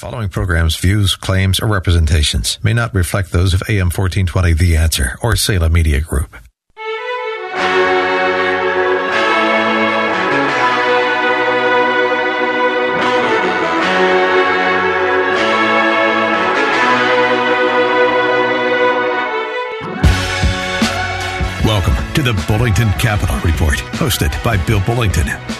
following program's views, claims, or representations may not reflect those of AM 1420 The Answer or Salem Media Group. Welcome to the Bullington Capital Report, hosted by Bill Bullington.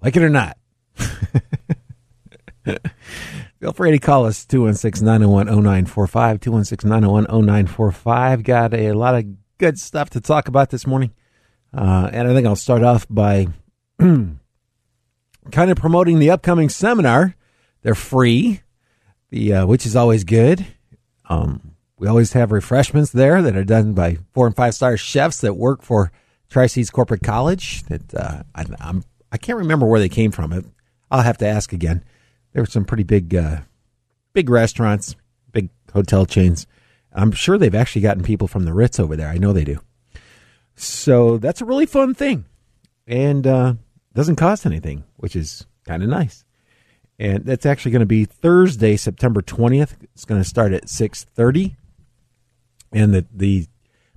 Like it or not. Feel free to call us 216 901 0945. 216 901 0945. Got a lot of good stuff to talk about this morning. Uh, and I think I'll start off by kind of promoting the upcoming seminar. They're free, the uh, which is always good. Um, we always have refreshments there that are done by four and five star chefs that work for Tri Cities Corporate College. That uh, I, I'm I can't remember where they came from. I'll have to ask again. There were some pretty big, uh, big restaurants, big hotel chains. I'm sure they've actually gotten people from the Ritz over there. I know they do. So that's a really fun thing, and uh, doesn't cost anything, which is kind of nice. And that's actually going to be Thursday, September 20th. It's going to start at 6:30, and the the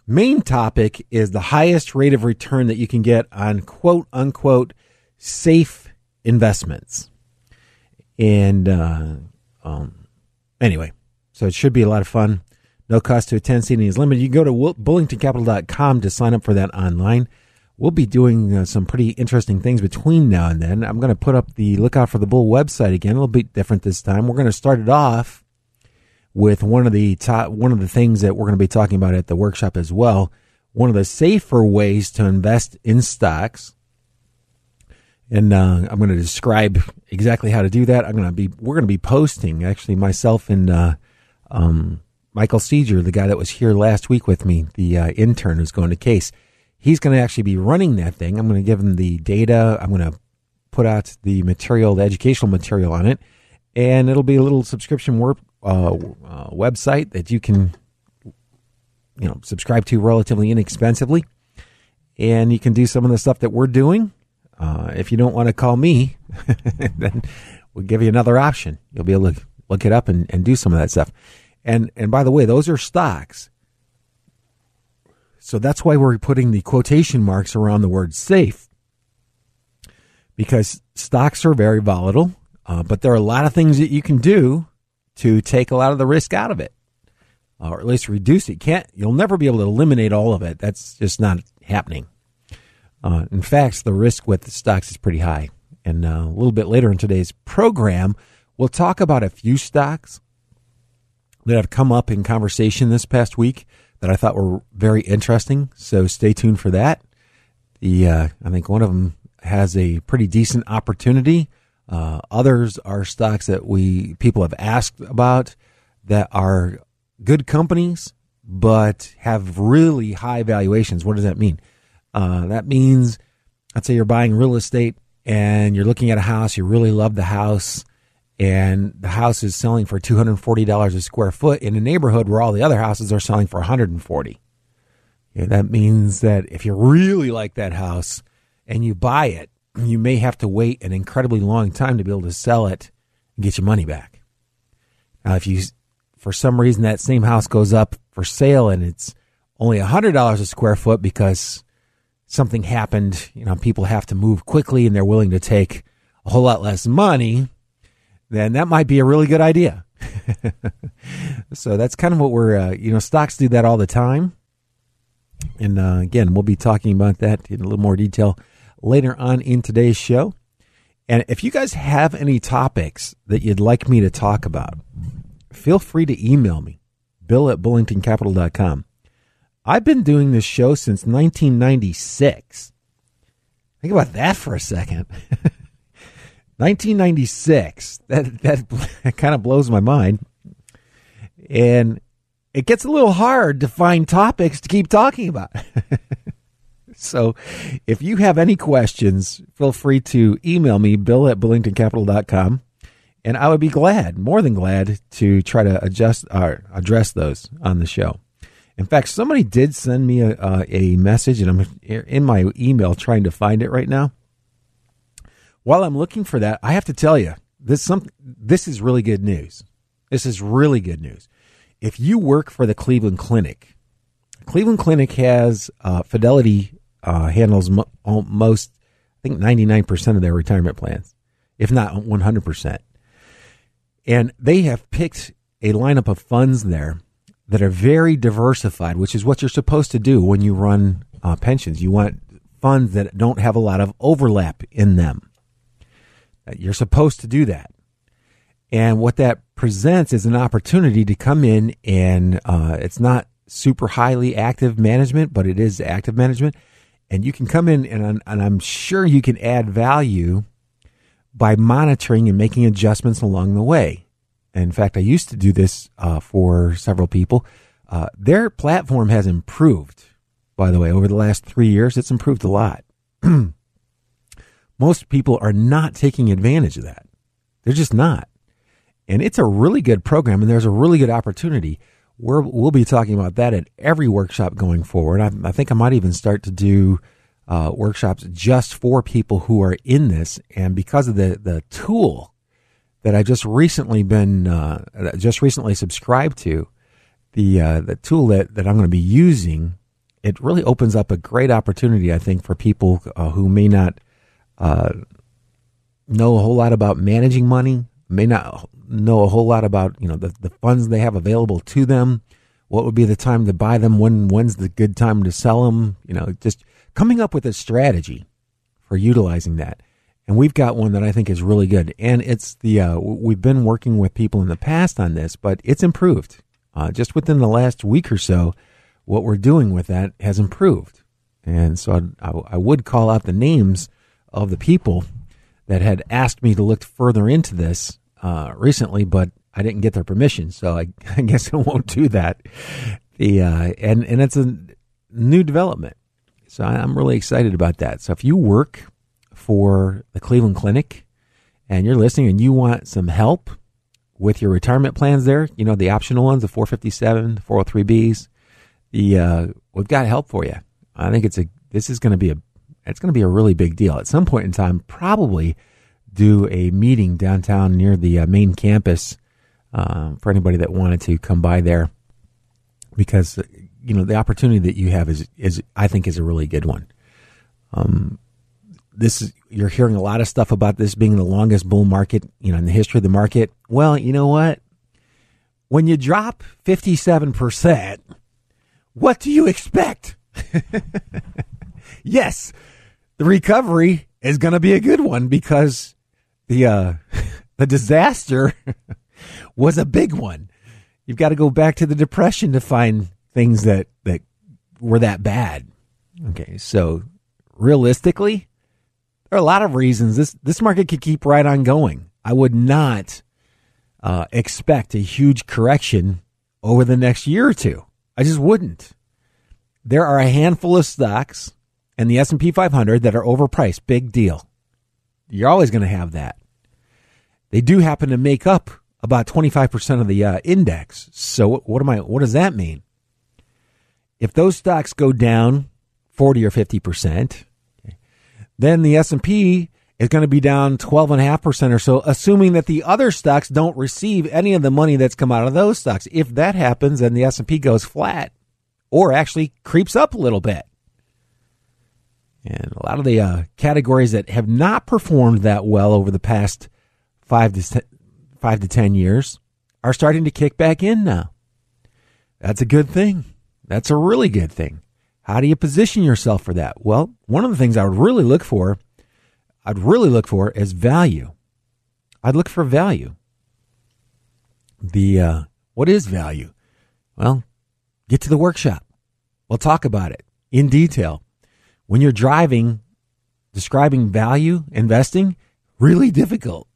main topic is the highest rate of return that you can get on quote unquote safe investments. And uh, um, anyway, so it should be a lot of fun. No cost to attend. Seating is limited. You can go to bullingtoncapital.com to sign up for that online. We'll be doing uh, some pretty interesting things between now and then. I'm going to put up the Lookout for the Bull website again. It'll be different this time. We're going to start it off with one of the top, one of the things that we're going to be talking about at the workshop as well. One of the safer ways to invest in stocks and uh, I'm going to describe exactly how to do that. I'm going to be we're going to be posting actually myself and uh, um, Michael Seeger, the guy that was here last week with me, the uh, intern who's going to case. He's going to actually be running that thing. I'm going to give him the data. I'm going to put out the material, the educational material on it, and it'll be a little subscription work uh, uh, website that you can you know subscribe to relatively inexpensively, and you can do some of the stuff that we're doing uh, if you don't want to call me, then we'll give you another option. You'll be able to look it up and, and do some of that stuff. And and by the way, those are stocks. So that's why we're putting the quotation marks around the word safe. Because stocks are very volatile, uh, but there are a lot of things that you can do to take a lot of the risk out of it, or at least reduce it. Can't you'll never be able to eliminate all of it. That's just not happening. Uh, in fact, the risk with the stocks is pretty high. And uh, a little bit later in today's program, we'll talk about a few stocks that have come up in conversation this past week that I thought were very interesting. So stay tuned for that. The uh, I think one of them has a pretty decent opportunity. Uh, others are stocks that we people have asked about that are good companies but have really high valuations. What does that mean? Uh, that means, let's say you're buying real estate and you're looking at a house, you really love the house, and the house is selling for $240 a square foot in a neighborhood where all the other houses are selling for 140 yeah, that means that if you really like that house and you buy it, you may have to wait an incredibly long time to be able to sell it and get your money back. Now, if you, for some reason, that same house goes up for sale and it's only $100 a square foot because something happened, you know, people have to move quickly and they're willing to take a whole lot less money, then that might be a really good idea. so that's kind of what we're, uh, you know, stocks do that all the time. And uh, again, we'll be talking about that in a little more detail later on in today's show. And if you guys have any topics that you'd like me to talk about, feel free to email me, bill at bullingtoncapital.com. I've been doing this show since 1996. Think about that for a second. 1996. That that, kind of blows my mind. And it gets a little hard to find topics to keep talking about. so if you have any questions, feel free to email me, bill at bullingtoncapital.com. And I would be glad, more than glad, to try to adjust or address those on the show. In fact, somebody did send me a, uh, a message, and I'm in my email trying to find it right now. While I'm looking for that, I have to tell you this some this is really good news. This is really good news. If you work for the Cleveland Clinic, Cleveland Clinic has uh, Fidelity uh, handles mo- most, I think, 99% of their retirement plans, if not 100%. And they have picked a lineup of funds there that are very diversified, which is what you're supposed to do when you run uh, pensions. You want funds that don't have a lot of overlap in them. Uh, you're supposed to do that. And what that presents is an opportunity to come in and uh, it's not super highly active management, but it is active management. And you can come in and, and I'm sure you can add value by monitoring and making adjustments along the way. In fact, I used to do this uh, for several people. Uh, their platform has improved, by the way, over the last three years. It's improved a lot. Most people are not taking advantage of that. They're just not. And it's a really good program, and there's a really good opportunity. we will be talking about that at every workshop going forward. I, I think I might even start to do uh, workshops just for people who are in this. And because of the, the tool that I just recently been uh, just recently subscribed to, the uh, the tool that, I'm going to be using, it really opens up a great opportunity, I think, for people uh, who may not uh, know a whole lot about managing money, may not know a whole lot about you know the, the funds they have available to them. What would be the time to buy them? When when's the good time to sell them? You know, just coming up with a strategy for utilizing that. And we've got one that I think is really good. And it's the, uh, we've been working with people in the past on this, but it's improved. Uh, just within the last week or so, what we're doing with that has improved. And so I, I would call out the names of the people that had asked me to look further into this uh, recently, but I didn't get their permission, so I, I guess I won't do that. The uh, and and it's a new development, so I'm really excited about that. So if you work for the Cleveland Clinic and you're listening and you want some help with your retirement plans there, you know, the optional ones, the 457, 403Bs, the, uh, we've got help for you. I think it's a, this is going to be a, it's going to be a really big deal. At some point in time, probably do a meeting downtown near the uh, main campus uh, for anybody that wanted to come by there because you know the opportunity that you have is is I think is a really good one. Um, this is you're hearing a lot of stuff about this being the longest bull market you know in the history of the market. Well, you know what? When you drop fifty seven percent, what do you expect? yes, the recovery is going to be a good one because the uh, the disaster was a big one. You've got to go back to the depression to find things that that were that bad. Okay, so realistically, there are a lot of reasons this this market could keep right on going. I would not uh, expect a huge correction over the next year or two. I just wouldn't. There are a handful of stocks and the S&P 500 that are overpriced. Big deal. You're always going to have that. They do happen to make up about 25% of the uh, index. So what am I what does that mean? If those stocks go down 40 or 50%, then the S&P is going to be down 12.5% or so, assuming that the other stocks don't receive any of the money that's come out of those stocks. If that happens, then the S&P goes flat or actually creeps up a little bit. And a lot of the uh, categories that have not performed that well over the past five to ten, five to ten years are starting to kick back in now. That's a good thing. That's a really good thing. How do you position yourself for that? Well, one of the things I would really look for, I'd really look for is value. I'd look for value. The uh, what is value? Well, get to the workshop. We'll talk about it in detail. When you're driving, describing value investing, really difficult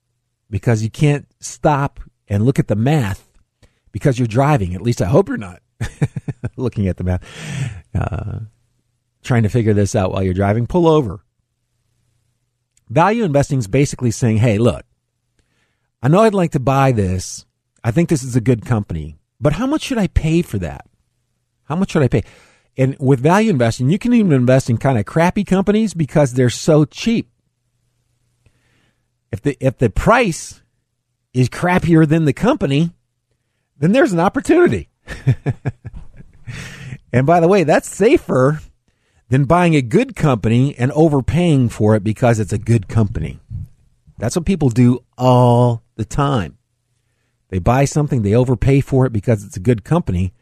because you can't stop and look at the math because you're driving. At least I hope you're not looking at the map, uh, trying to figure this out while you're driving. Pull over. Value investing is basically saying, hey, look, I know I'd like to buy this. I think this is a good company, but how much should I pay for that? How much should I pay? And with value investing, you can even invest in kind of crappy companies because they're so cheap. If the if the price is crappier than the company, then there's an opportunity. and by the way, that's safer than buying a good company and overpaying for it because it's a good company. That's what people do all the time. They buy something, they overpay for it because it's a good company.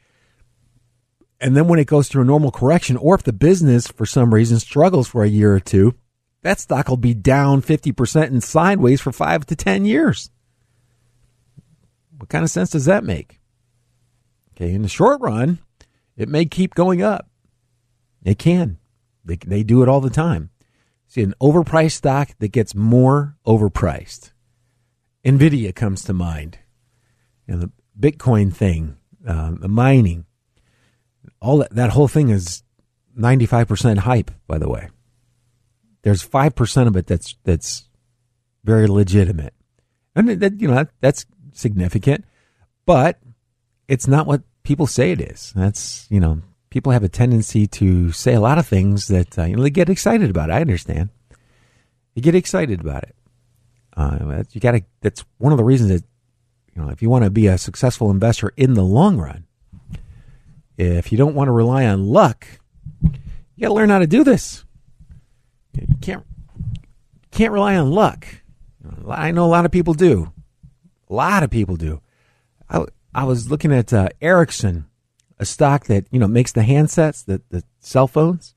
And then when it goes through a normal correction, or if the business for some reason struggles for a year or two, that stock will be down 50% and sideways for five to 10 years. What kind of sense does that make? Okay, in the short run, it may keep going up. It can. They, they do it all the time. See, an overpriced stock that gets more overpriced. Nvidia comes to mind. And the Bitcoin thing, uh, the mining, all that, that whole thing is 95% hype, by the way. There's 5% of it that's, that's very legitimate. And that, you know, that, that's significant, but it's not what people say it is. That's, you know, people have a tendency to say a lot of things that, uh, you know, they get excited about. It. I understand. You get excited about it. Uh, you got to, that's one of the reasons that, you know, if you want to be a successful investor in the long run, if you don't want to rely on luck, you got to learn how to do this. You can't, can't rely on luck. I know a lot of people do. A lot of people do. I, I was looking at uh, Ericsson, a stock that you know makes the handsets, the the cell phones.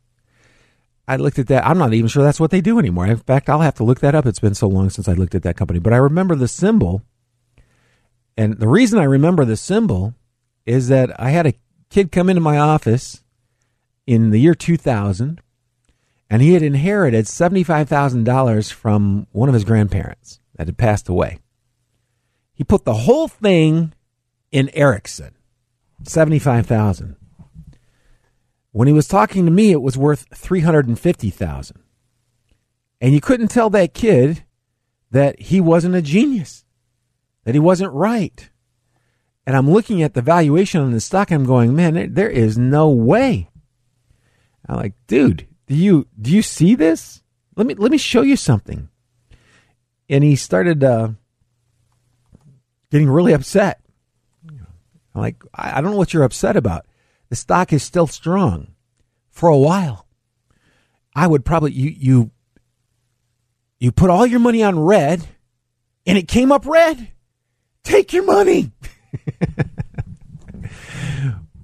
I looked at that. I'm not even sure that's what they do anymore. In fact, I'll have to look that up. It's been so long since I looked at that company, but I remember the symbol. And the reason I remember the symbol is that I had a kid come into my office in the year 2000 and he had inherited $75,000 from one of his grandparents that had passed away. He put the whole thing in Ericsson, 75,000. When he was talking to me, it was worth 350,000. And you couldn't tell that kid that he wasn't a genius, that he wasn't right. And I'm looking at the valuation on the stock. and I'm going, man, there is no way. I'm like, dude, do you do you see this? Let me let me show you something. And he started uh, getting really upset. I'm like, I don't know what you're upset about. The stock is still strong for a while. I would probably you you you put all your money on red and it came up red. Take your money.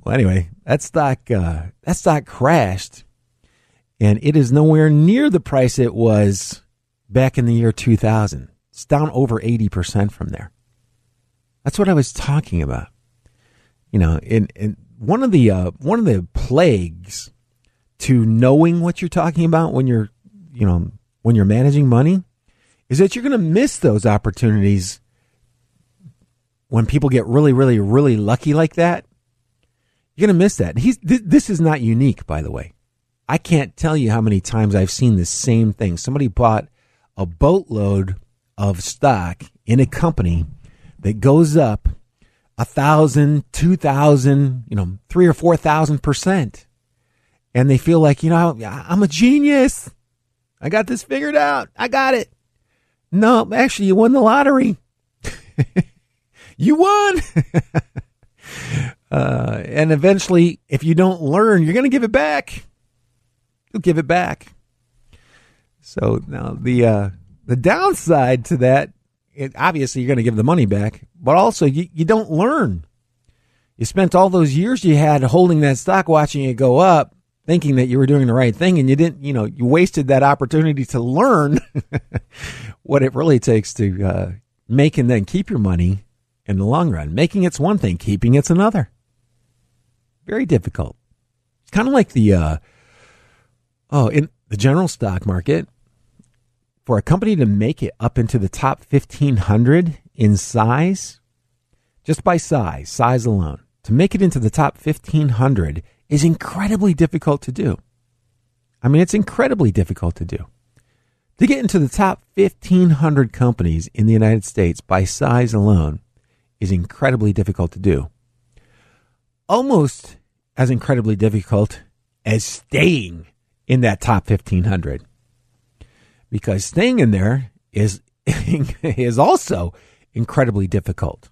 well, anyway, that stock uh, that stock crashed, and it is nowhere near the price it was back in the year 2000. It's down over 80 percent from there. That's what I was talking about you know, in, in one of the uh, one of the plagues to knowing what you're talking about when you're, you know, when you're managing money is that you're going to miss those opportunities when people get really, really, really lucky like that. You're going to miss that. He's th- this is not unique, by the way. I can't tell you how many times I've seen the same thing. Somebody bought a boatload of stock in a company that goes up a thousand, two thousand, you know, three or four thousand percent. And they feel like, you know, I'm a genius. I got this figured out. I got it. No, actually, you won the lottery. you won. uh, and eventually, if you don't learn, you're going to give it back. You'll give it back. So now the uh, the downside to that it, obviously you're going to give the money back, but also you, you don't learn. You spent all those years you had holding that stock, watching it go up, thinking that you were doing the right thing, and you didn't. You know, you wasted that opportunity to learn what it really takes to uh, make and then keep your money in the long run. Making it's one thing, keeping it's another. Very difficult. It's kind of like the uh, oh in the general stock market for a company to make it up into the top 1500 in size, just by size, size alone, to make it into the top 1500 is incredibly difficult to do. I mean, it's incredibly difficult to do. To get into the top 1,500 companies in the United States by size alone is incredibly difficult to do. Almost as incredibly difficult as staying in that top 1,500. Because staying in there is, is also incredibly difficult.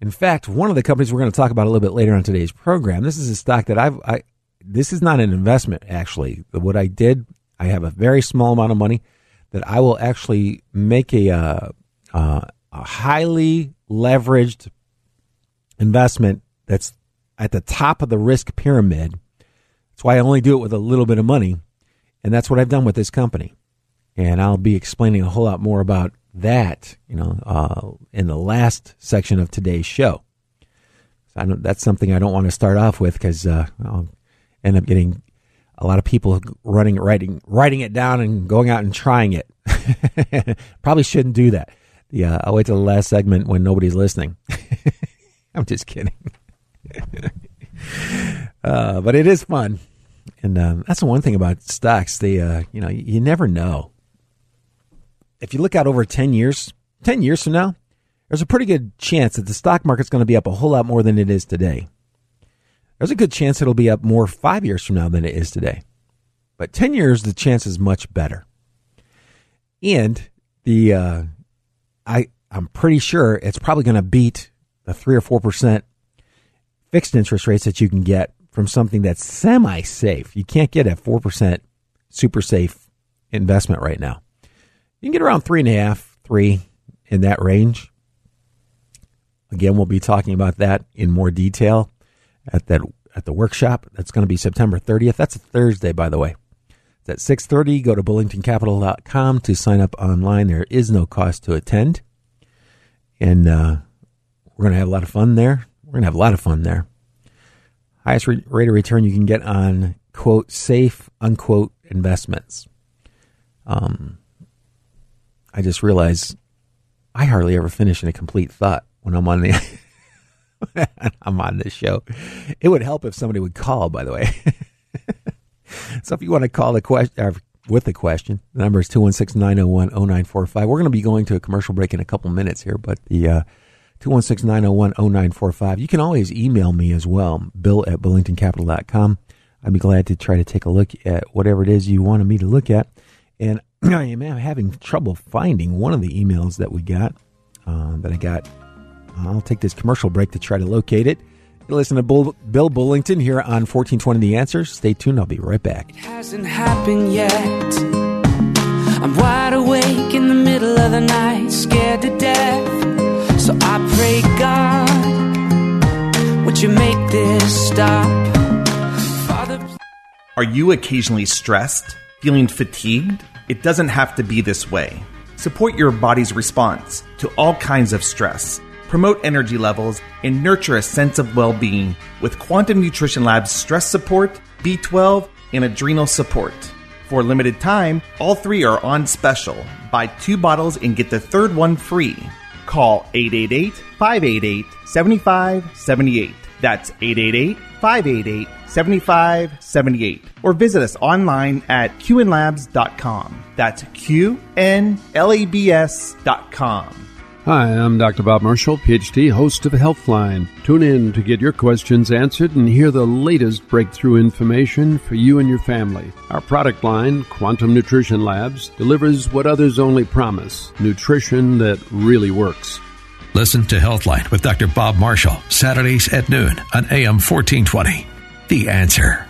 In fact, one of the companies we're going to talk about a little bit later on today's program, this is a stock that I've, I, this is not an investment actually. What I did, I have a very small amount of money that I will actually make a, uh, uh, a highly leveraged investment that's at the top of the risk pyramid. That's why I only do it with a little bit of money. And that's what I've done with this company. And I'll be explaining a whole lot more about that, you know, uh, in the last section of today's show. So that's something I don't want to start off with because uh, I'll end up getting a lot of people running, writing, writing it down and going out and trying it. Probably shouldn't do that. Yeah, I'll wait till the last segment when nobody's listening. I'm just kidding. uh, but it is fun, and um, that's the one thing about stocks. They, uh, you know, you never know. If you look out over ten years, ten years from now, there's a pretty good chance that the stock market's going to be up a whole lot more than it is today. There's a good chance it'll be up more five years from now than it is today. But 10 years, the chance is much better. And the, uh, I, I'm pretty sure it's probably going to beat the three or 4% fixed interest rates that you can get from something that's semi safe. You can't get a 4% super safe investment right now. You can get around three and a half, three in that range. Again, we'll be talking about that in more detail at that at the workshop. That's going to be September 30th. That's a Thursday, by the way. It's at 6.30. Go to bullingtoncapital.com to sign up online. There is no cost to attend. And uh, we're going to have a lot of fun there. We're going to have a lot of fun there. Highest rate of return you can get on, quote, safe, unquote, investments. Um, I just realized I hardly ever finish in a complete thought when I'm on the I'm on this show. It would help if somebody would call, by the way. so if you want to call the question with the question, the number is 216-901-0945. We're going to be going to a commercial break in a couple minutes here, but the uh, 216-901-0945. You can always email me as well, bill at bullingtoncapital.com. I'd be glad to try to take a look at whatever it is you wanted me to look at. And I am having trouble finding one of the emails that we got, uh, that I got I'll take this commercial break to try to locate it. You listen to Bull, Bill Bullington here on 1420 The Answer. Stay tuned. I'll be right back. It hasn't happened yet. I'm wide awake in the middle of the night, scared to death. So I pray, God, would you make this stop? Father, Are you occasionally stressed, feeling fatigued? It doesn't have to be this way. Support your body's response to all kinds of stress promote energy levels, and nurture a sense of well being with Quantum Nutrition Lab's stress support, B12, and adrenal support. For a limited time, all three are on special. Buy two bottles and get the third one free. Call 888 588 7578. That's 888 588 7578. Or visit us online at qnlabs.com. That's qnlabs.com. Hi, I'm Dr. Bob Marshall, PhD, host of Healthline. Tune in to get your questions answered and hear the latest breakthrough information for you and your family. Our product line, Quantum Nutrition Labs, delivers what others only promise nutrition that really works. Listen to Healthline with Dr. Bob Marshall, Saturdays at noon on AM 1420. The answer.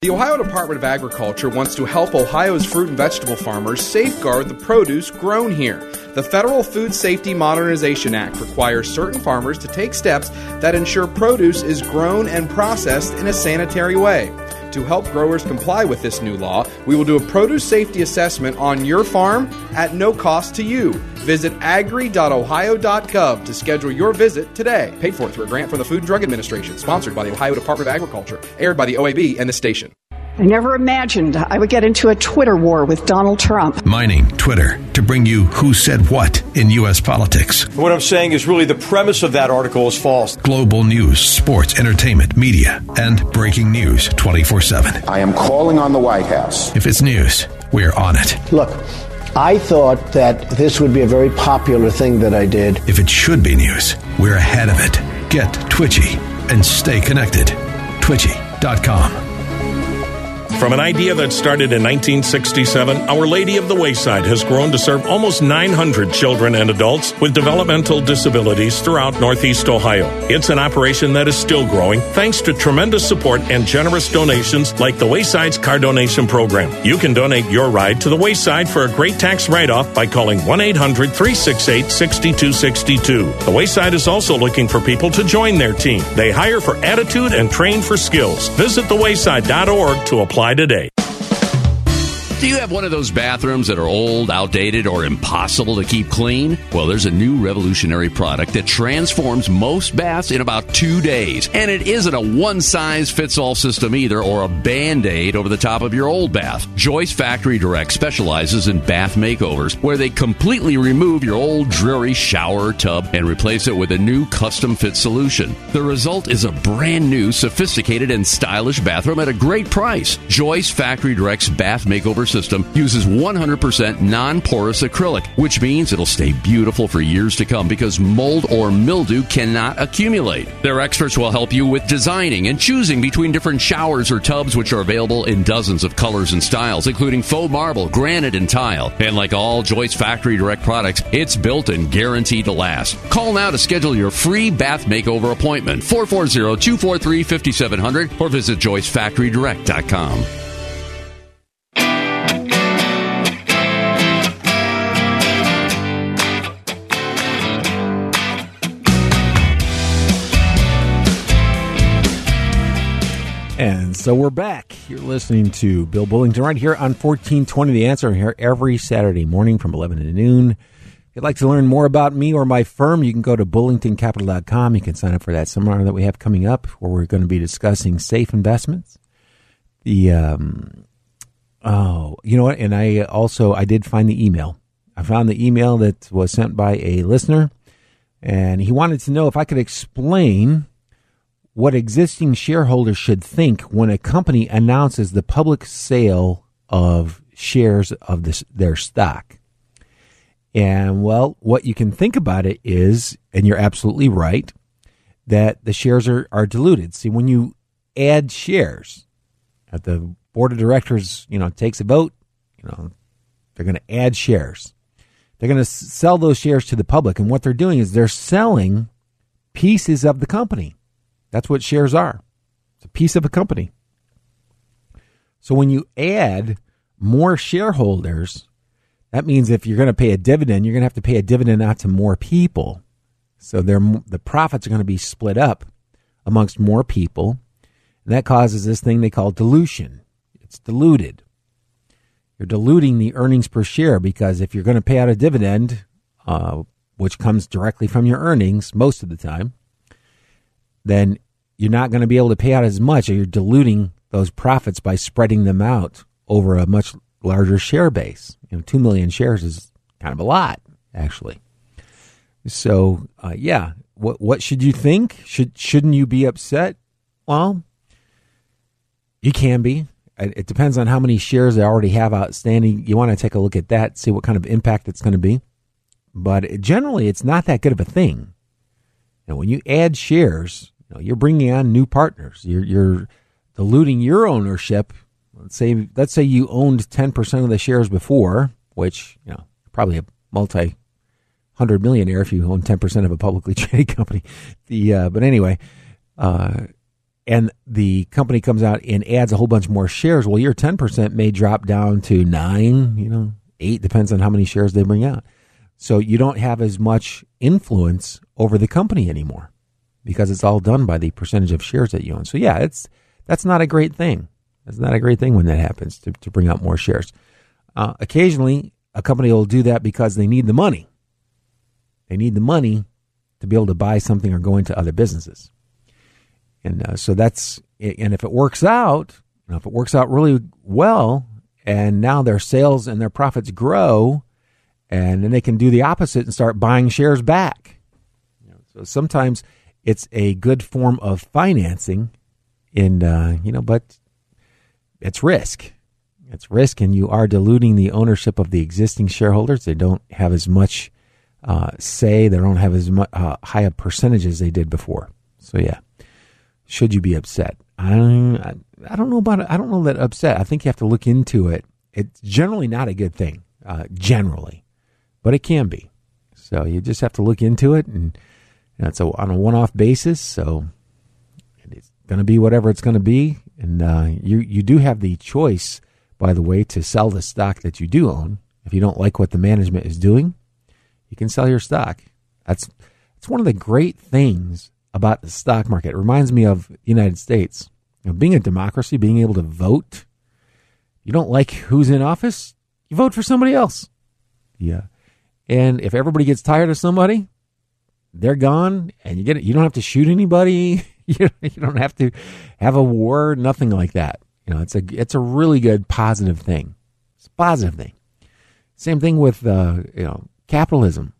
The Ohio Department of Agriculture wants to help Ohio's fruit and vegetable farmers safeguard the produce grown here. The Federal Food Safety Modernization Act requires certain farmers to take steps that ensure produce is grown and processed in a sanitary way. To help growers comply with this new law, we will do a produce safety assessment on your farm at no cost to you. Visit agri.ohio.gov to schedule your visit today. Paid for through a grant from the Food and Drug Administration, sponsored by the Ohio Department of Agriculture, aired by the OAB and the station. I never imagined I would get into a Twitter war with Donald Trump. Mining Twitter to bring you who said what in U.S. politics. What I'm saying is really the premise of that article is false. Global news, sports, entertainment, media, and breaking news 24 7. I am calling on the White House. If it's news, we're on it. Look, I thought that this would be a very popular thing that I did. If it should be news, we're ahead of it. Get twitchy and stay connected. Twitchy.com. From an idea that started in 1967, Our Lady of the Wayside has grown to serve almost 900 children and adults with developmental disabilities throughout Northeast Ohio. It's an operation that is still growing thanks to tremendous support and generous donations like the Wayside's car donation program. You can donate your ride to the Wayside for a great tax write off by calling 1 800 368 6262. The Wayside is also looking for people to join their team. They hire for attitude and train for skills. Visit thewayside.org to apply today. Do you have one of those bathrooms that are old, outdated, or impossible to keep clean? Well, there's a new revolutionary product that transforms most baths in about two days. And it isn't a one size fits all system either or a band aid over the top of your old bath. Joyce Factory Direct specializes in bath makeovers where they completely remove your old dreary shower tub and replace it with a new custom fit solution. The result is a brand new, sophisticated, and stylish bathroom at a great price. Joyce Factory Direct's bath makeover system uses 100% non porous acrylic, which means it'll stay beautiful for years to come because mold or mildew cannot accumulate. Their experts will help you with designing and choosing between different showers or tubs, which are available in dozens of colors and styles, including faux marble, granite, and tile. And like all Joyce Factory Direct products, it's built and guaranteed to last. Call now to schedule your free bath makeover appointment 440 243 5700 or visit joycefactorydirect.com. And so we're back. You're listening to Bill Bullington right here on 1420 The Answer. Here every Saturday morning from 11 to noon. If you'd like to learn more about me or my firm, you can go to bullingtoncapital.com. You can sign up for that seminar that we have coming up where we're going to be discussing safe investments. The, um, oh, you know what? And I also, I did find the email. I found the email that was sent by a listener and he wanted to know if I could explain what existing shareholders should think when a company announces the public sale of shares of this, their stock. And well, what you can think about it is, and you're absolutely right, that the shares are, are diluted. See, when you add shares, at the board of directors, you know, takes a vote, you know, they're going to add shares. They're going to sell those shares to the public. And what they're doing is they're selling pieces of the company. That's what shares are. It's a piece of a company. So when you add more shareholders, that means if you're going to pay a dividend, you're going to have to pay a dividend out to more people. So the profits are going to be split up amongst more people. And that causes this thing they call dilution. It's diluted. You're diluting the earnings per share because if you're going to pay out a dividend, uh, which comes directly from your earnings most of the time, then you're not going to be able to pay out as much, or you're diluting those profits by spreading them out over a much larger share base. You know, two million shares is kind of a lot, actually. So, uh, yeah, what what should you think? Should shouldn't you be upset? Well, you can be. It depends on how many shares they already have outstanding. You want to take a look at that, see what kind of impact it's going to be. But generally, it's not that good of a thing. And when you add shares, you know, you're bringing on new partners. You're, you're diluting your ownership. Let's say let's say you owned ten percent of the shares before, which you know probably a multi hundred millionaire if you own ten percent of a publicly traded company. The uh, but anyway, uh, and the company comes out and adds a whole bunch more shares. Well, your ten percent may drop down to nine, you know, eight depends on how many shares they bring out. So you don't have as much influence over the company anymore because it's all done by the percentage of shares that you own. So yeah, it's that's not a great thing. It's not a great thing when that happens to, to bring out more shares. Uh, occasionally, a company will do that because they need the money. They need the money to be able to buy something or go into other businesses. And uh, so that's and if it works out, You know, if it works out really well, and now their sales and their profits grow, and then they can do the opposite and start buying shares back. You know, so sometimes it's a good form of financing, in uh, you know, but it's risk. It's risk, and you are diluting the ownership of the existing shareholders. They don't have as much uh, say. They don't have as much, uh, high a percentage as they did before. So yeah, should you be upset? I I don't know about it. I don't know that upset. I think you have to look into it. It's generally not a good thing, uh, generally, but it can be. So you just have to look into it, and you know, it's a, on a one-off basis. So it's going to be whatever it's going to be, and uh, you you do have the choice, by the way, to sell the stock that you do own. If you don't like what the management is doing, you can sell your stock. That's it's one of the great things about the stock market. It reminds me of the United States. You know, being a democracy, being able to vote. You don't like who's in office, you vote for somebody else. Yeah. And if everybody gets tired of somebody, they're gone and you get it. You don't have to shoot anybody. you don't have to have a war, nothing like that. You know, it's a it's a really good positive thing. It's a positive thing. Same thing with uh, you know capitalism.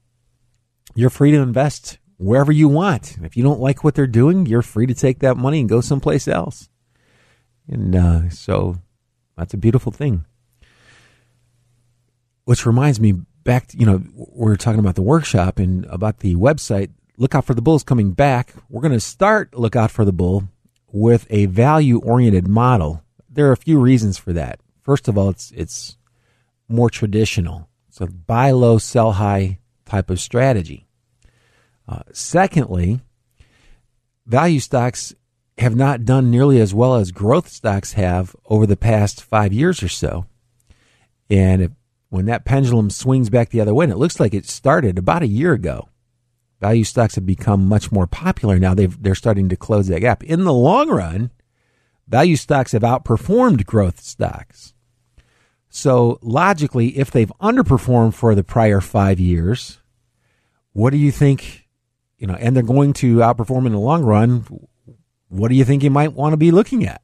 You're free to invest wherever you want. If you don't like what they're doing, you're free to take that money and go someplace else. And uh, so that's a beautiful thing. Which reminds me back, you know, we are talking about the workshop and about the website. Look out for the bulls coming back. We're going to start Look Out for the Bull with a value oriented model. There are a few reasons for that. First of all, it's it's more traditional. So buy low, sell high type of strategy. Uh, secondly, value stocks have not done nearly as well as growth stocks have over the past five years or so. And if, when that pendulum swings back the other way, and it looks like it started about a year ago, value stocks have become much more popular now. They've, they're starting to close that gap. In the long run, value stocks have outperformed growth stocks. So logically, if they've underperformed for the prior five years, what do you think? You know, and they're going to outperform in the long run. What do you think you might want to be looking at?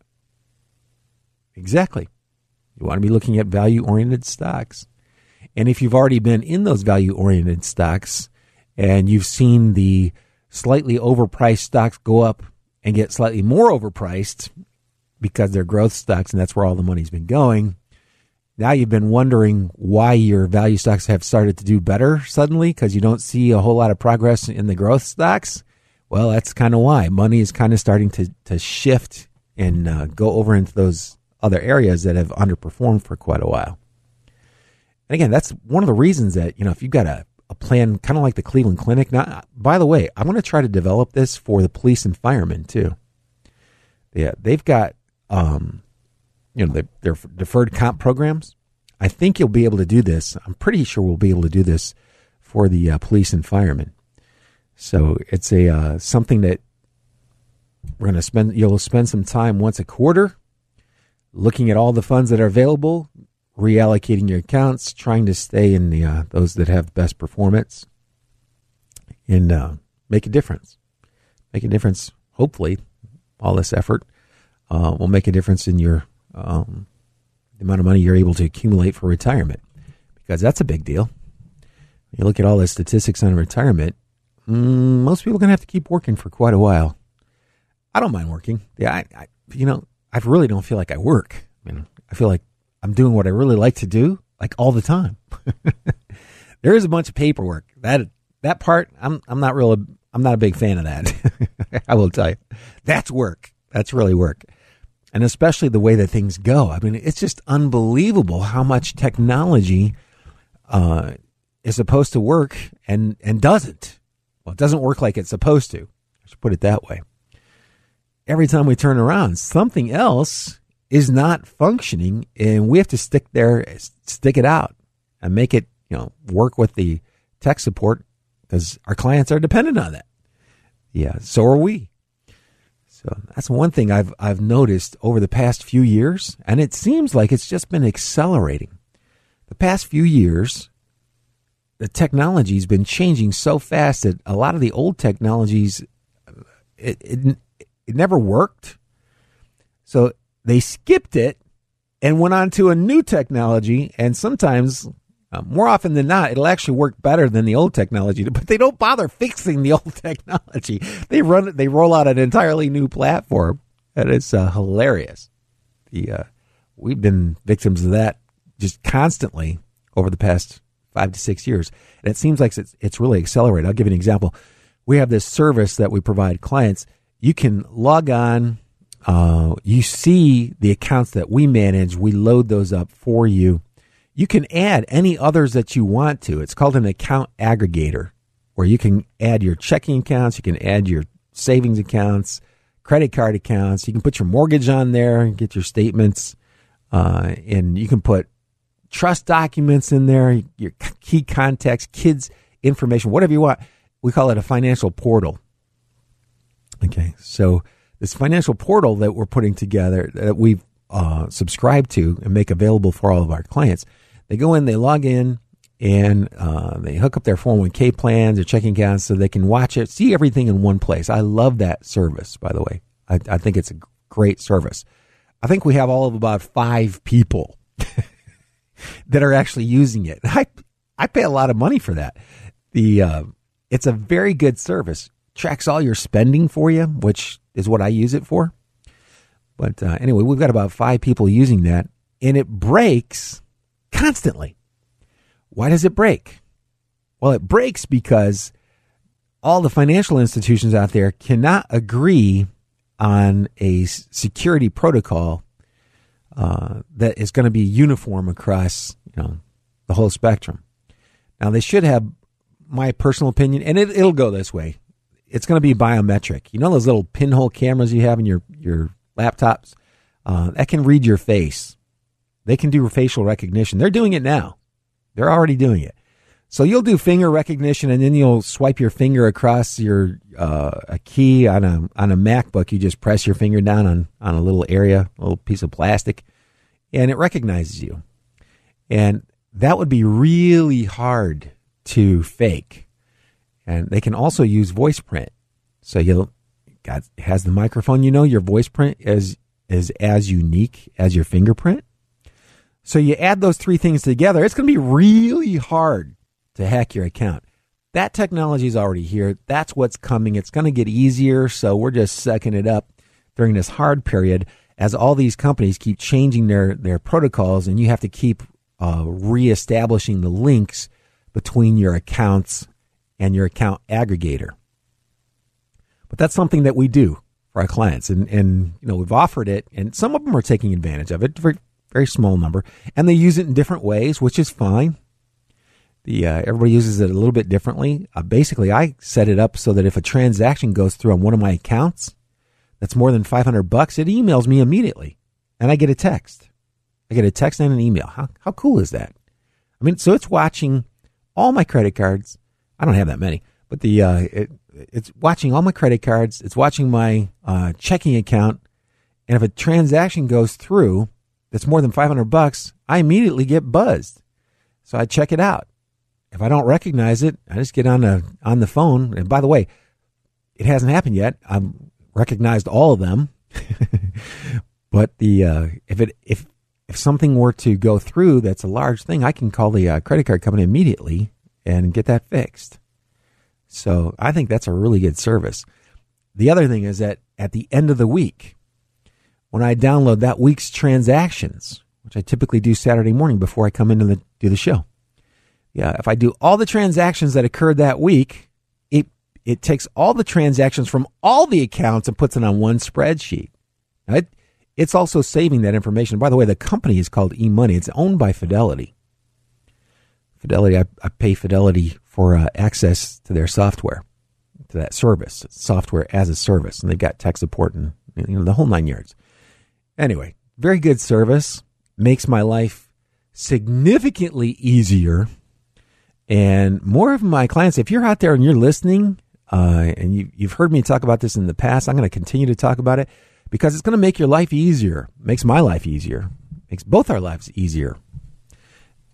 Exactly. You want to be looking at value oriented stocks. And if you've already been in those value oriented stocks and you've seen the slightly overpriced stocks go up and get slightly more overpriced because they're growth stocks and that's where all the money's been going, now you've been wondering why your value stocks have started to do better suddenly because you don't see a whole lot of progress in the growth stocks. Well, that's kind of why money is kind of starting to, to shift and uh, go over into those other areas that have underperformed for quite a while. And again, that's one of the reasons that, you know, if you've got a, a plan kind of like the Cleveland Clinic. Now, by the way, I want to try to develop this for the police and firemen too. Yeah, they've got um, you know, their, their deferred comp programs. I think you'll be able to do this. I'm pretty sure we'll be able to do this for the uh, police and firemen. So it's a uh, something that we're going to spend. You'll spend some time once a quarter looking at all the funds that are available, reallocating your accounts, trying to stay in the uh, those that have best performance, and uh, make a difference. Make a difference. Hopefully, all this effort uh, will make a difference in your um, the amount of money you're able to accumulate for retirement, because that's a big deal. You look at all the statistics on retirement. Mm, most people are going to have to keep working for quite a while. I don't mind working. Yeah, I, I, you know, I really don't feel like I work. I mean, I feel like I'm doing what I really like to do, like all the time. there is a bunch of paperwork that that part. I'm I'm not real. I'm not a big fan of that. I will tell you, that's work. That's really work and especially the way that things go. I mean, it's just unbelievable how much technology uh, is supposed to work and and doesn't. Well, it doesn't work like it's supposed to. I should put it that way. Every time we turn around, something else is not functioning, and we have to stick there, stick it out, and make it you know work with the tech support because our clients are dependent on that. Yeah, so are we. So that's one thing I've I've noticed over the past few years, and it seems like it's just been accelerating. The past few years, the technology's been changing so fast that a lot of the old technologies it it, it never worked. So they skipped it and went on to a new technology. And sometimes, uh, more often than not, it'll actually work better than the old technology. But they don't bother fixing the old technology. They run it. They roll out an entirely new platform, and it's uh, hilarious. The uh, we've been victims of that just constantly over the past five to six years, and it seems like it's it's really accelerated. I'll give you an example. We have this service that we provide clients. You can log on uh, you see the accounts that we manage. We load those up for you. You can add any others that you want to. It's called an account aggregator, where you can add your checking accounts, you can add your savings accounts, credit card accounts. You can put your mortgage on there, and get your statements, uh, and you can put trust documents in there, your key contacts, kids' information, whatever you want. We call it a financial portal. Okay, so this financial portal that we're putting together that we've uh, subscribed to and make available for all of our clients. They go in, they log in, and uh, they hook up their 401k plans, their checking accounts, so they can watch it, see everything in one place. I love that service, by the way. I, I think it's a great service. I think we have all of about five people that are actually using it. I I pay a lot of money for that. The uh, it's a very good service. Tracks all your spending for you, which is what I use it for. But uh, anyway, we've got about five people using that, and it breaks constantly. Why does it break? Well, it breaks because all the financial institutions out there cannot agree on a security protocol uh, that is going to be uniform across you know the whole spectrum. Now they should have my personal opinion, and it, it'll go this way it's going to be biometric. You know those little pinhole cameras you have in your your laptops uh, that can read your face. They can do facial recognition. They're doing it now. They're already doing it. So you'll do finger recognition, and then you'll swipe your finger across your uh, a key on a on a MacBook. You just press your finger down on on a little area, a little piece of plastic, and it recognizes you. And that would be really hard to fake and they can also use voice print. So you'll got has the microphone. You know your voice print is is as unique as your fingerprint. So you add those three things together, it's going to be really hard to hack your account. That technology is already here. That's what's coming. It's going to get easier. So we're just sucking it up during this hard period as all these companies keep changing their, their protocols and you have to keep uh, reestablishing the links between your accounts and your account aggregator. But that's something that we do for our clients, and and you know we've offered it, and some of them are taking advantage of it, very very small number, and they use it in different ways, which is fine. The uh, everybody uses it a little bit differently. Uh, basically, I set it up so that if a transaction goes through on one of my accounts that's more than five hundred bucks, it emails me immediately, and I get a text. I get a text and an email. How how cool is that? I mean, so it's watching all my credit cards, I don't have that many, but the uh, it, it's watching all my credit cards. It's watching my uh, checking account, and if a transaction goes through that's more than five hundred bucks, I immediately get buzzed. So I check it out. If I don't recognize it, I just get on the on the phone. And by the way, it hasn't happened yet. I've recognized all of them, but the uh, if it if if something were to go through that's a large thing, I can call the uh, credit card company immediately and get that fixed. So I think that's a really good service. The other thing is that at the end of the week, when I download that week's transactions, which I typically do Saturday morning before I come in to do the show. Yeah, if I do all the transactions that occurred that week, it it takes all the transactions from all the accounts and puts it on one spreadsheet. Now it, it's also saving that information. By the way, the company is called eMoney. It's owned by Fidelity. Fidelity, I, I pay Fidelity for uh, access to their software, to that service, software as a service, and they've got tech support and you know the whole nine yards. Anyway, very good service makes my life significantly easier. And more of my clients, if you're out there and you're listening, uh, and you, you've heard me talk about this in the past, I'm going to continue to talk about it because it's going to make your life easier. Makes my life easier. Makes both our lives easier.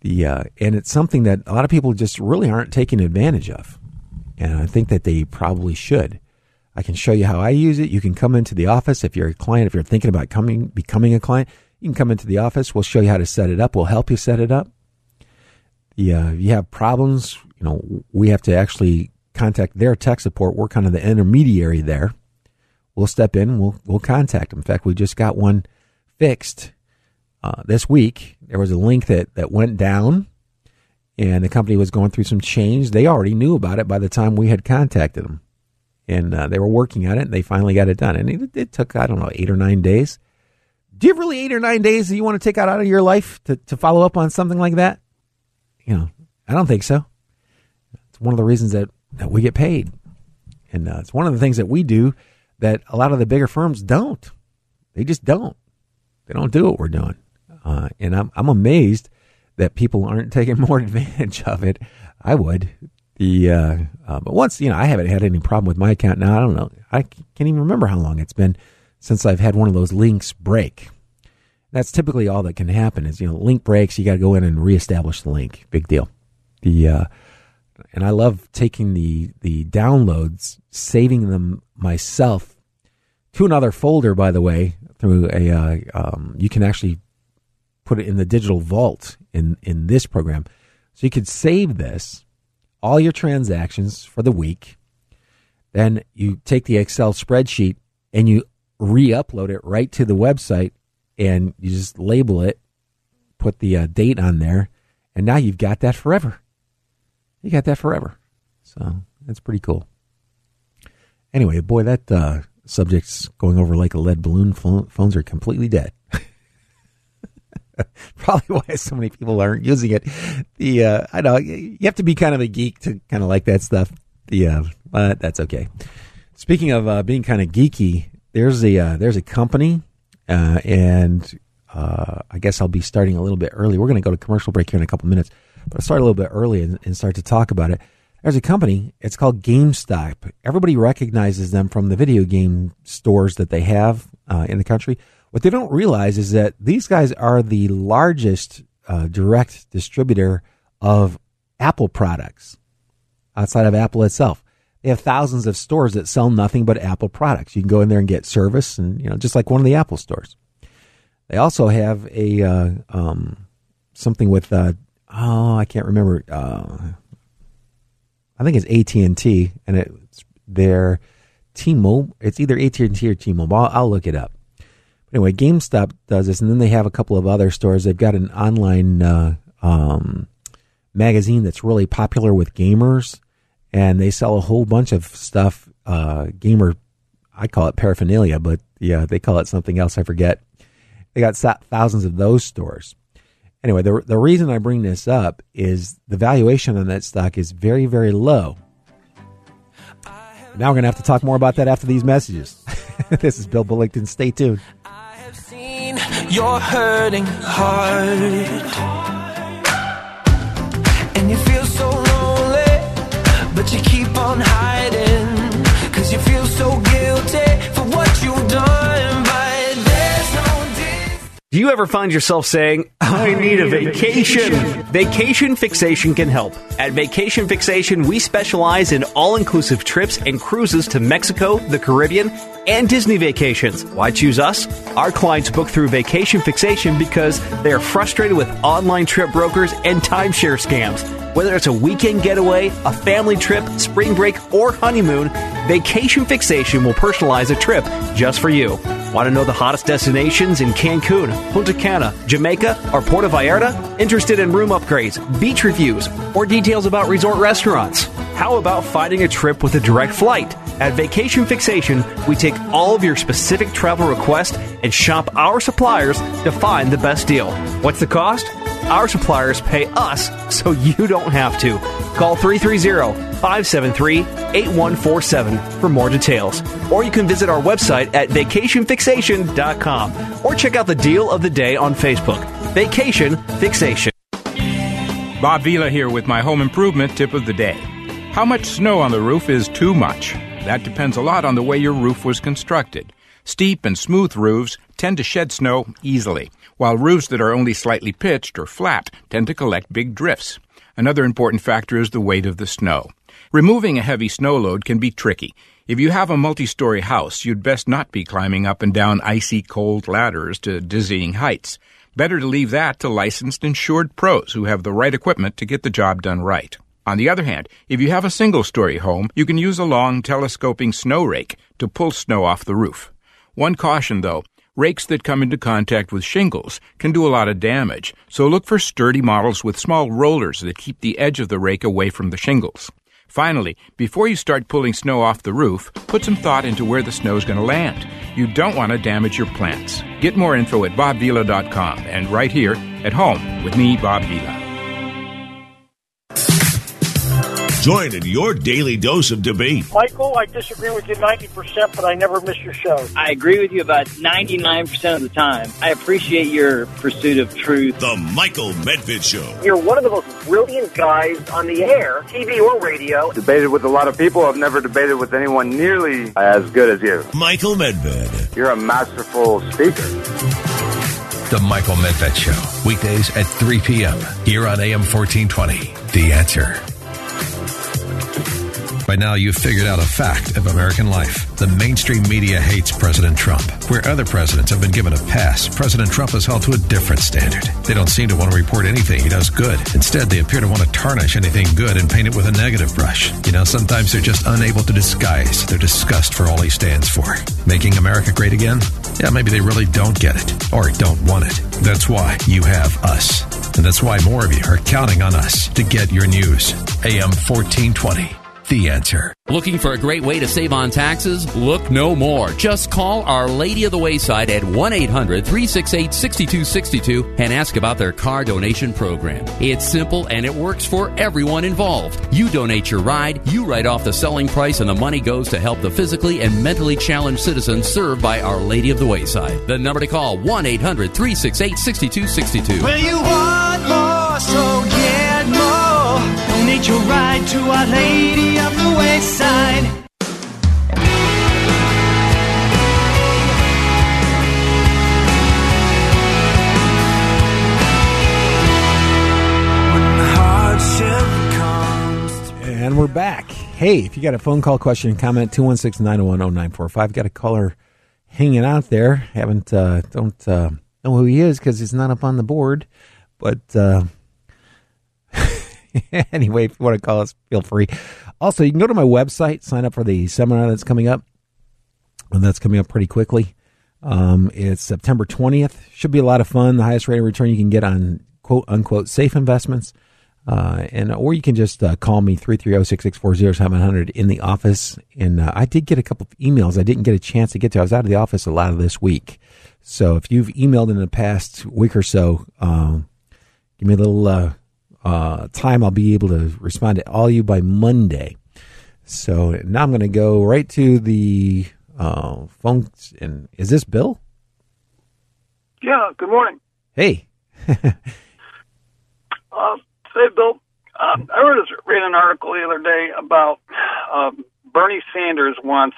The uh, and it's something that a lot of people just really aren't taking advantage of, and I think that they probably should. I can show you how I use it. You can come into the office if you're a client, if you're thinking about coming becoming a client, you can come into the office. We'll show you how to set it up. We'll help you set it up. Yeah, if you have problems, you know, we have to actually contact their tech support. We're kind of the intermediary there. We'll step in. We'll we'll contact them. In fact, we just got one fixed uh, this week. There was a link that that went down, and the company was going through some change. They already knew about it by the time we had contacted them, and uh, they were working on it. and They finally got it done, and it, it took I don't know eight or nine days. Do you have really eight or nine days that you want to take out out of your life to, to follow up on something like that? You know, I don't think so. It's one of the reasons that, that we get paid. And uh, it's one of the things that we do that a lot of the bigger firms don't. They just don't. They don't do what we're doing. Uh, and I'm, I'm amazed that people aren't taking more advantage of it. I would. The uh, uh, but once you know, I haven't had any problem with my account now. I don't know. I can't even remember how long it's been since I've had one of those links break. That's typically all that can happen is, you know, link breaks, you got to go in and reestablish the link. Big deal. The, uh, and I love taking the, the downloads, saving them myself to another folder, by the way, through a, uh, um, you can actually put it in the digital vault in, in this program. So you could save this, all your transactions for the week. Then you take the Excel spreadsheet and you re-upload it right to the website and you just label it put the uh, date on there and now you've got that forever. You got that forever. So that's pretty cool. Anyway boy that uh, subject's going over like a lead balloon. Phones are completely dead probably why so many people aren't using it the uh, i know you have to be kind of a geek to kind of like that stuff the uh, but that's okay speaking of uh, being kind of geeky there's a uh, there's a company, uh, and uh, I guess I'll be starting a little bit early. We're going to go to commercial break here in a couple minutes, but I'll start a little bit early and, and start to talk about it. There's a company. It's called GameStop. Everybody recognizes them from the video game stores that they have uh, in the country. What they don't realize is that these guys are the largest uh, direct distributor of Apple products outside of Apple itself. They have thousands of stores that sell nothing but Apple products. You can go in there and get service, and you know, just like one of the Apple stores. They also have a uh, um, something with uh, oh, I can't remember. Uh, I think it's AT and T, and it's their T-Mobile. It's either AT and T or T-Mobile. I'll, I'll look it up. Anyway, GameStop does this, and then they have a couple of other stores. They've got an online uh, um, magazine that's really popular with gamers and they sell a whole bunch of stuff. Uh, gamer, I call it paraphernalia, but yeah, they call it something else. I forget. They got thousands of those stores. Anyway, the the reason I bring this up is the valuation on that stock is very very low. Now we're gonna have to talk more about that after these messages. this is Bill Bullington. Stay tuned. You're hurting hard, and you feel so lonely, but you keep on hiding. Cause you feel so guilty for what you've done. But there's no Do you ever find yourself saying, I need a vacation? Vacation Fixation can help. At Vacation Fixation, we specialize in all inclusive trips and cruises to Mexico, the Caribbean, and Disney vacations. Why choose us? Our clients book through Vacation Fixation because they are frustrated with online trip brokers and timeshare scams. Whether it's a weekend getaway, a family trip, spring break, or honeymoon, Vacation Fixation will personalize a trip just for you. Want to know the hottest destinations in Cancun, Punta Cana, Jamaica, or Puerto Vallarta? Interested in room upgrades, beach reviews, or details about resort restaurants? How about finding a trip with a direct flight? At Vacation Fixation, we take all of your specific travel requests and shop our suppliers to find the best deal. What's the cost? Our suppliers pay us so you don't have to. Call 330 573 8147 for more details. Or you can visit our website at vacationfixation.com or check out the deal of the day on Facebook. Vacation Fixation. Bob Vila here with my home improvement tip of the day. How much snow on the roof is too much? That depends a lot on the way your roof was constructed. Steep and smooth roofs tend to shed snow easily while roofs that are only slightly pitched or flat tend to collect big drifts. Another important factor is the weight of the snow. Removing a heavy snow load can be tricky. If you have a multi story house, you'd best not be climbing up and down icy cold ladders to dizzying heights. Better to leave that to licensed insured pros who have the right equipment to get the job done right. On the other hand, if you have a single story home, you can use a long telescoping snow rake to pull snow off the roof. One caution though, rakes that come into contact with shingles can do a lot of damage, so look for sturdy models with small rollers that keep the edge of the rake away from the shingles. Finally, before you start pulling snow off the roof, put some thought into where the snow is going to land. You don't want to damage your plants. Get more info at bobvila.com and right here at home with me, Bob Vila. Join in your daily dose of debate. Michael, I disagree with you 90%, but I never miss your show. I agree with you about 99% of the time. I appreciate your pursuit of truth. The Michael Medved Show. You're one of the most brilliant guys on the air, TV or radio. Debated with a lot of people. I've never debated with anyone nearly as good as you. Michael Medved. You're a masterful speaker. The Michael Medved Show, weekdays at 3 p.m. here on AM 1420. The answer. By now, you've figured out a fact of American life. The mainstream media hates President Trump. Where other presidents have been given a pass, President Trump is held to a different standard. They don't seem to want to report anything he does good. Instead, they appear to want to tarnish anything good and paint it with a negative brush. You know, sometimes they're just unable to disguise their disgust for all he stands for. Making America great again? Yeah, maybe they really don't get it or don't want it. That's why you have us. And that's why more of you are counting on us to get your news. AM 1420 the answer. Looking for a great way to save on taxes? Look no more. Just call Our Lady of the Wayside at 1 800 368 6262 and ask about their car donation program. It's simple and it works for everyone involved. You donate your ride, you write off the selling price, and the money goes to help the physically and mentally challenged citizens served by Our Lady of the Wayside. The number to call 1 800 368 6262. Donate your ride to Our Lady of the Wayside. And we're back. Hey, if you got a phone call question, comment 216 901 0945. Got a caller hanging out there. Haven't, uh, don't uh, know who he is because he's not up on the board. But uh, anyway, if you want to call us, feel free. Also, you can go to my website, sign up for the seminar that's coming up. And that's coming up pretty quickly. Um, it's September 20th. Should be a lot of fun. The highest rate of return you can get on quote unquote safe investments. Uh, and or you can just uh, call me 330-6640-700 in the office. And uh, I did get a couple of emails I didn't get a chance to get to. I was out of the office a lot of this week. So if you've emailed in the past week or so, um, give me a little uh, time. I'll be able to respond to all you by Monday. So now I'm going to go right to the uh, phone. And is this Bill? Yeah, good morning. Hey. Uh, say, Bill, um, I read, read an article the other day about um, Bernie Sanders wants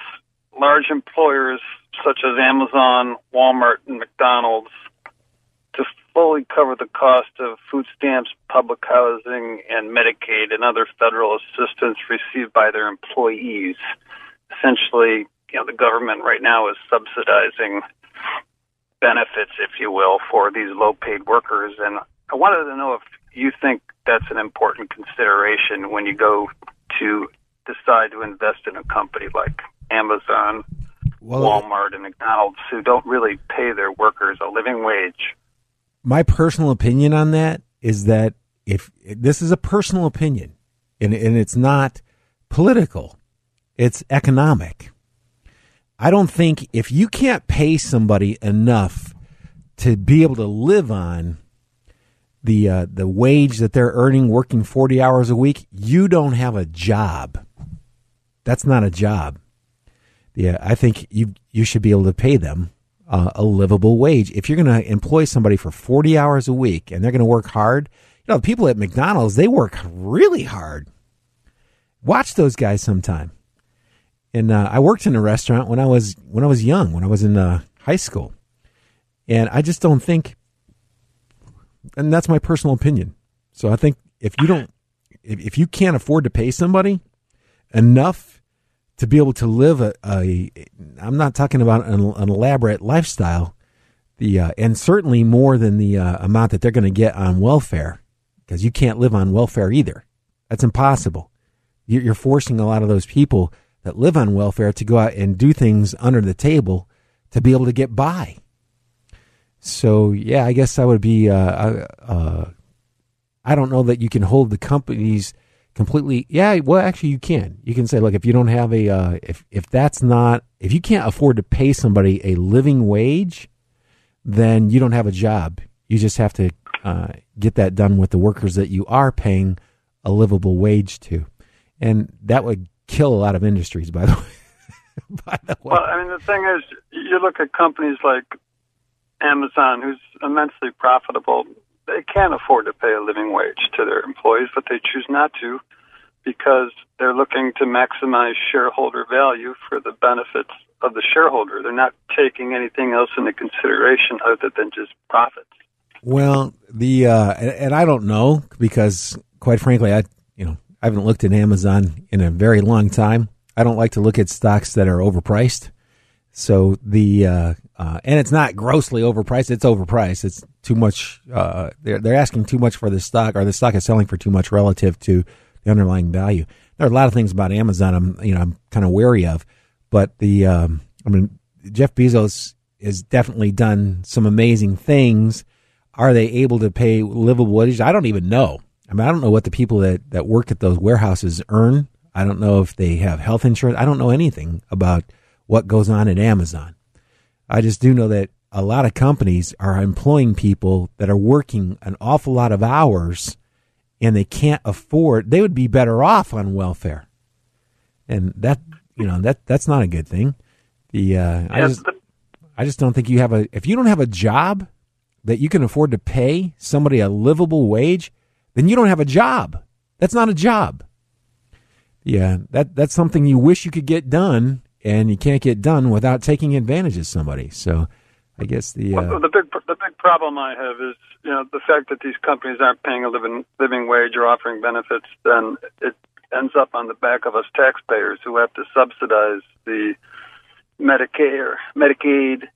large employers such as Amazon, Walmart, and McDonald's fully cover the cost of food stamps, public housing, and Medicaid and other federal assistance received by their employees. Essentially, you know, the government right now is subsidizing benefits, if you will, for these low-paid workers. And I wanted to know if you think that's an important consideration when you go to decide to invest in a company like Amazon, well, Walmart, and McDonald's, who don't really pay their workers a living wage. My personal opinion on that is that if this is a personal opinion, and, and it's not political, it's economic. I don't think if you can't pay somebody enough to be able to live on the uh, the wage that they're earning working 40 hours a week, you don't have a job. That's not a job. Yeah, I think you you should be able to pay them uh, a livable wage. If you're going to employ somebody for 40 hours a week and they're going to work hard, you know, people at McDonald's, they work really hard. Watch those guys sometime. And uh, I worked in a restaurant when I was when I was young, when I was in uh, high school, and I just don't think and that's my personal opinion. So I think if you don't, if, if you can't afford to pay somebody enough to be able to live a, a I'm not talking about an, an elaborate lifestyle, the uh, and certainly more than the uh, amount that they're going to get on welfare, because you can't live on welfare either. That's impossible. You're forcing a lot of those people that live on welfare to go out and do things under the table to be able to get by. So yeah, I guess I would be. Uh, uh, uh, I don't know that you can hold the companies completely. Yeah, well, actually, you can. You can say, look, if you don't have a, uh, if if that's not, if you can't afford to pay somebody a living wage, then you don't have a job. You just have to uh, get that done with the workers that you are paying a livable wage to, and that would kill a lot of industries. By the way. by the way. Well, I mean, the thing is, you look at companies like Amazon, who's immensely profitable. They can't afford to pay a living wage to their employees, but they choose not to because they're looking to maximize shareholder value for the benefits of the shareholder. They're not taking anything else into consideration other than just profits. Well, the uh, and, and I don't know because, quite frankly, I you know I haven't looked at Amazon in a very long time. I don't like to look at stocks that are overpriced. So the uh, uh, and it's not grossly overpriced. It's overpriced. It's too much. Uh, they're they're asking too much for the stock, or the stock is selling for too much relative to the underlying value. There are a lot of things about Amazon I'm you know I'm kind of wary of, but the um, I mean Jeff Bezos has definitely done some amazing things. Are they able to pay livable wage? I don't even know. I mean, I don't know what the people that, that work at those warehouses earn. I don't know if they have health insurance. I don't know anything about what goes on at Amazon. I just do know that a lot of companies are employing people that are working an awful lot of hours and they can't afford they would be better off on welfare. And that you know, that that's not a good thing. The uh, I just I just don't think you have a if you don't have a job that you can afford to pay somebody a livable wage, then you don't have a job. That's not a job. Yeah, that that's something you wish you could get done, and you can't get done without taking advantage of somebody. So, I guess the uh, well, the big the big problem I have is you know the fact that these companies aren't paying a living living wage or offering benefits. Then it ends up on the back of us taxpayers who have to subsidize the Medicare, Medicaid,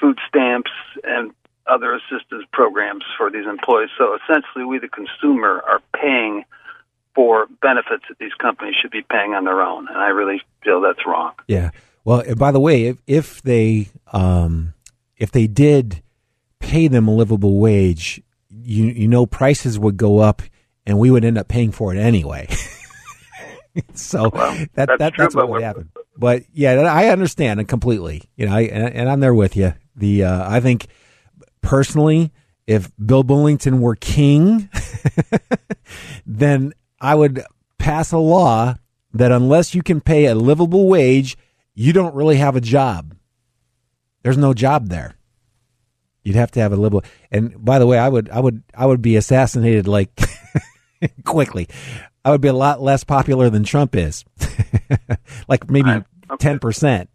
food stamps, and other assistance programs for these employees. So essentially, we the consumer are paying for benefits that these companies should be paying on their own, and I really feel that's wrong. Yeah. Well, by the way, if if they um, if they did pay them a livable wage, you you know prices would go up, and we would end up paying for it anyway. so well, that, that's, that true, that's what would happen. But yeah, I understand completely. You know, I, and, and I'm there with you. The uh, I think personally, if Bill Bullington were king, then I would pass a law that unless you can pay a livable wage, you don't really have a job. There's no job there. You'd have to have a livable. And by the way, I would, I would, I would be assassinated like quickly. I would be a lot less popular than Trump is, like maybe ten percent.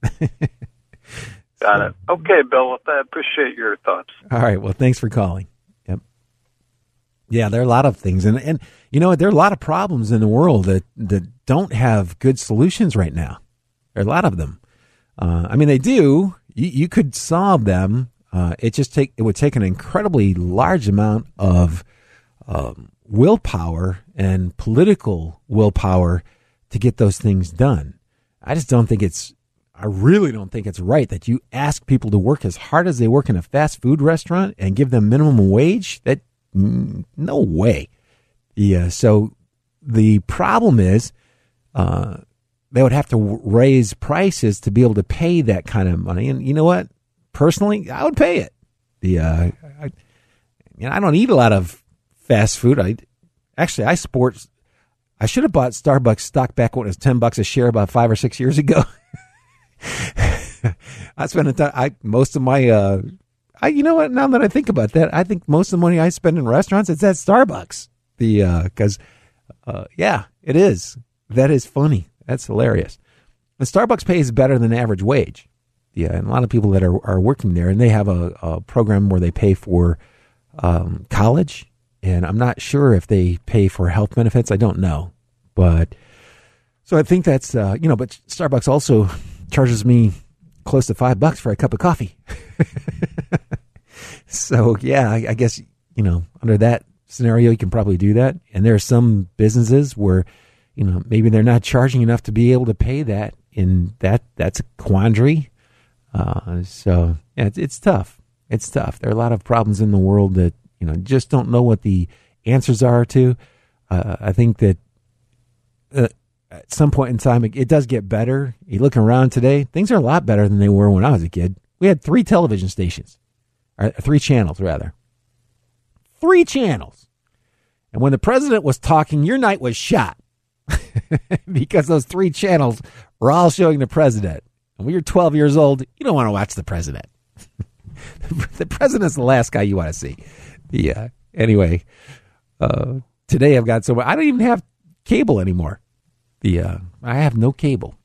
Got it. Okay, Bill. I appreciate your thoughts. All right. Well, thanks for calling. Yeah, there are a lot of things, and and you know there are a lot of problems in the world that that don't have good solutions right now. There are a lot of them. Uh, I mean, they do. You, you could solve them. Uh, it just take it would take an incredibly large amount of um, willpower and political willpower to get those things done. I just don't think it's I really don't think it's right that you ask people to work as hard as they work in a fast food restaurant and give them minimum wage. That no way. Yeah. So the problem is, uh, they would have to raise prices to be able to pay that kind of money. And you know what? Personally, I would pay it. The uh, I, you know, I don't eat a lot of fast food. I actually I sport. I should have bought Starbucks stock back when it was ten bucks a share about five or six years ago. I spent a ton, I most of my uh, I you know what? Now that I think about that, I think most of the money I spend in restaurants it's at Starbucks. The because uh, uh, yeah, it is. That is funny. That's hilarious. And Starbucks pays better than average wage. Yeah, and a lot of people that are are working there, and they have a, a program where they pay for um, college, and I'm not sure if they pay for health benefits. I don't know, but So I think that's uh, you know, but Starbucks also charges me close to five bucks for a cup of coffee. so yeah, I, I guess you know under that scenario you can probably do that. And there are some businesses where you know maybe they're not charging enough to be able to pay that, and that that's a quandary. Uh, so yeah, it's, it's tough. It's tough. There are a lot of problems in the world that you know just don't know what the answers are to. Uh, I think that uh, at some point in time, it, does get better. You look around today, things are a lot better than they were when I was a kid. We had three television stations, or three channels rather, three channels. And when the president was talking, your night was shot because those three channels were all showing the president. And when you're 12 years old, you don't want to watch the president. the president's the last guy you want to see. Yeah. Anyway, uh, today I've got so I don't even have cable anymore. The uh, I have no cable.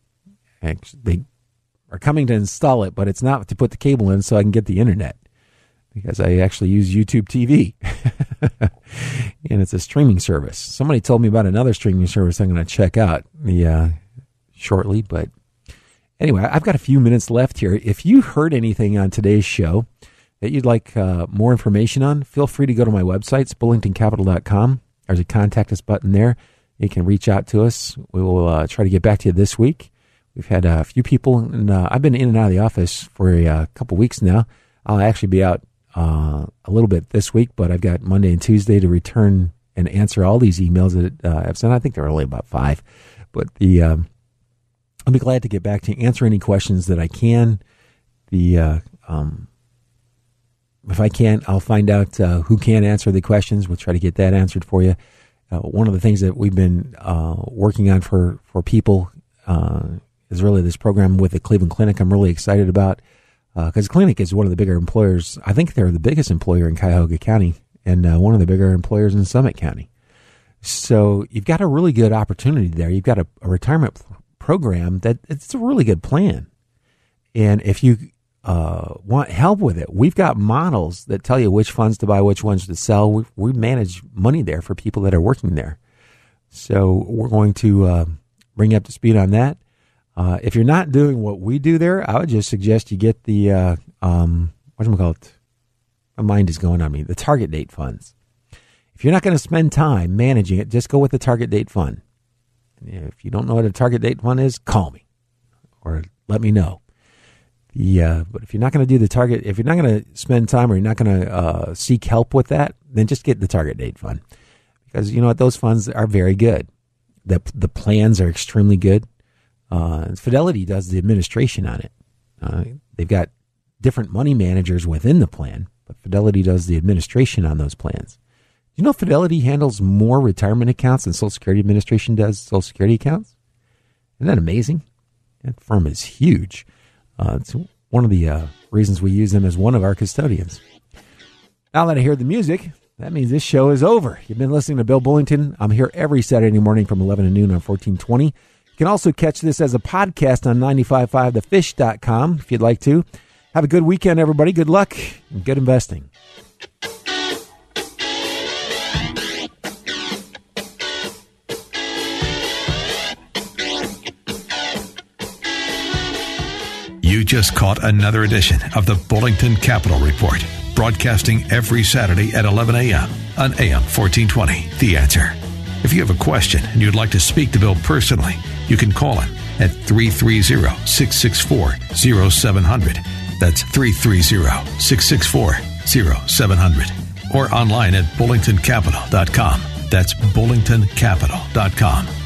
Actually, they are coming to install it, but it's not to put the cable in so I can get the internet because I actually use YouTube TV. and it's a streaming service. Somebody told me about another streaming service I'm going to check out shortly, but anyway, I've got a few minutes left here. If you heard anything on today's show that you'd like uh, more information on, feel free to go to my website, it's bullingtoncapital.com. There's a contact us button there you can reach out to us. We will uh, try to get back to you this week. We've had a few people, and uh, I've been in and out of the office for a, uh, couple weeks now. I'll actually be out uh, a little bit this week, but I've got Monday and Tuesday to return and answer all these emails that uh, I've sent. I think there are only about five, but the um, I'll be glad to get back to you, answer any questions that I can. The uh, um, if I can't, I'll find out who can answer the questions. We'll try to get that answered for you uh, one of the things that we've been uh, working on for for people uh, is really this program with the Cleveland Clinic. I'm really excited about because uh, Clinic is one of the bigger employers. I think they're the biggest employer in Cuyahoga County and uh, one of the bigger employers in Summit County. So you've got a really good opportunity there. You've got a, a retirement program that it's a really good plan. And if you uh, want help with it, we've got models that tell you which funds to buy, which ones to sell. We, we manage money there for people that are working there. So we're going to uh, bring you up to speed on that. Uh, if you're not doing what we do there, I would just suggest you get the uh, um, what call it? My mind is going on me. The target date funds. If you're not going to spend time managing it, just go with the target date fund. If you don't know what a target date fund is, call me or let me know. Yeah, but if you're not going to do the target, if you're not going to spend time or you're not going to uh, seek help with that, then just get the target date fund because you know what those funds are very good. the The plans are extremely good. Uh, Fidelity does the administration on it. Uh, they've got different money managers within the plan, but Fidelity does the administration on those plans. Do you know Fidelity handles more retirement accounts than Social Security Administration does Social Security accounts? Isn't that amazing? That firm is huge. Uh, it's one of the uh, reasons we use them as one of our custodians. Now that I hear the music, that means this show is over. You've been listening to Bill Bullington. I'm here every Saturday morning from 11 to noon on 1420. You can also catch this as a podcast on 955thefish.com if you'd like to. Have a good weekend, everybody. Good luck and good investing. You just caught another edition of the Bullington Capital Report, broadcasting every Saturday at 11 a.m. on AM 1420. The answer. If you have a question and you'd like to speak to Bill personally, you can call him at 330 664 0700. That's 330 664 0700. Or online at bullingtoncapital.com. That's bullingtoncapital.com.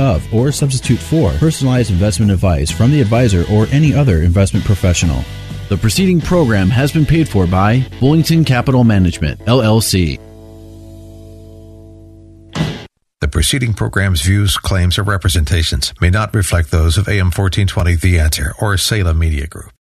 of or substitute for personalized investment advice from the advisor or any other investment professional. The preceding program has been paid for by Bullington Capital Management, LLC. The preceding program's views, claims, or representations may not reflect those of AM 1420 The Answer or Salem Media Group.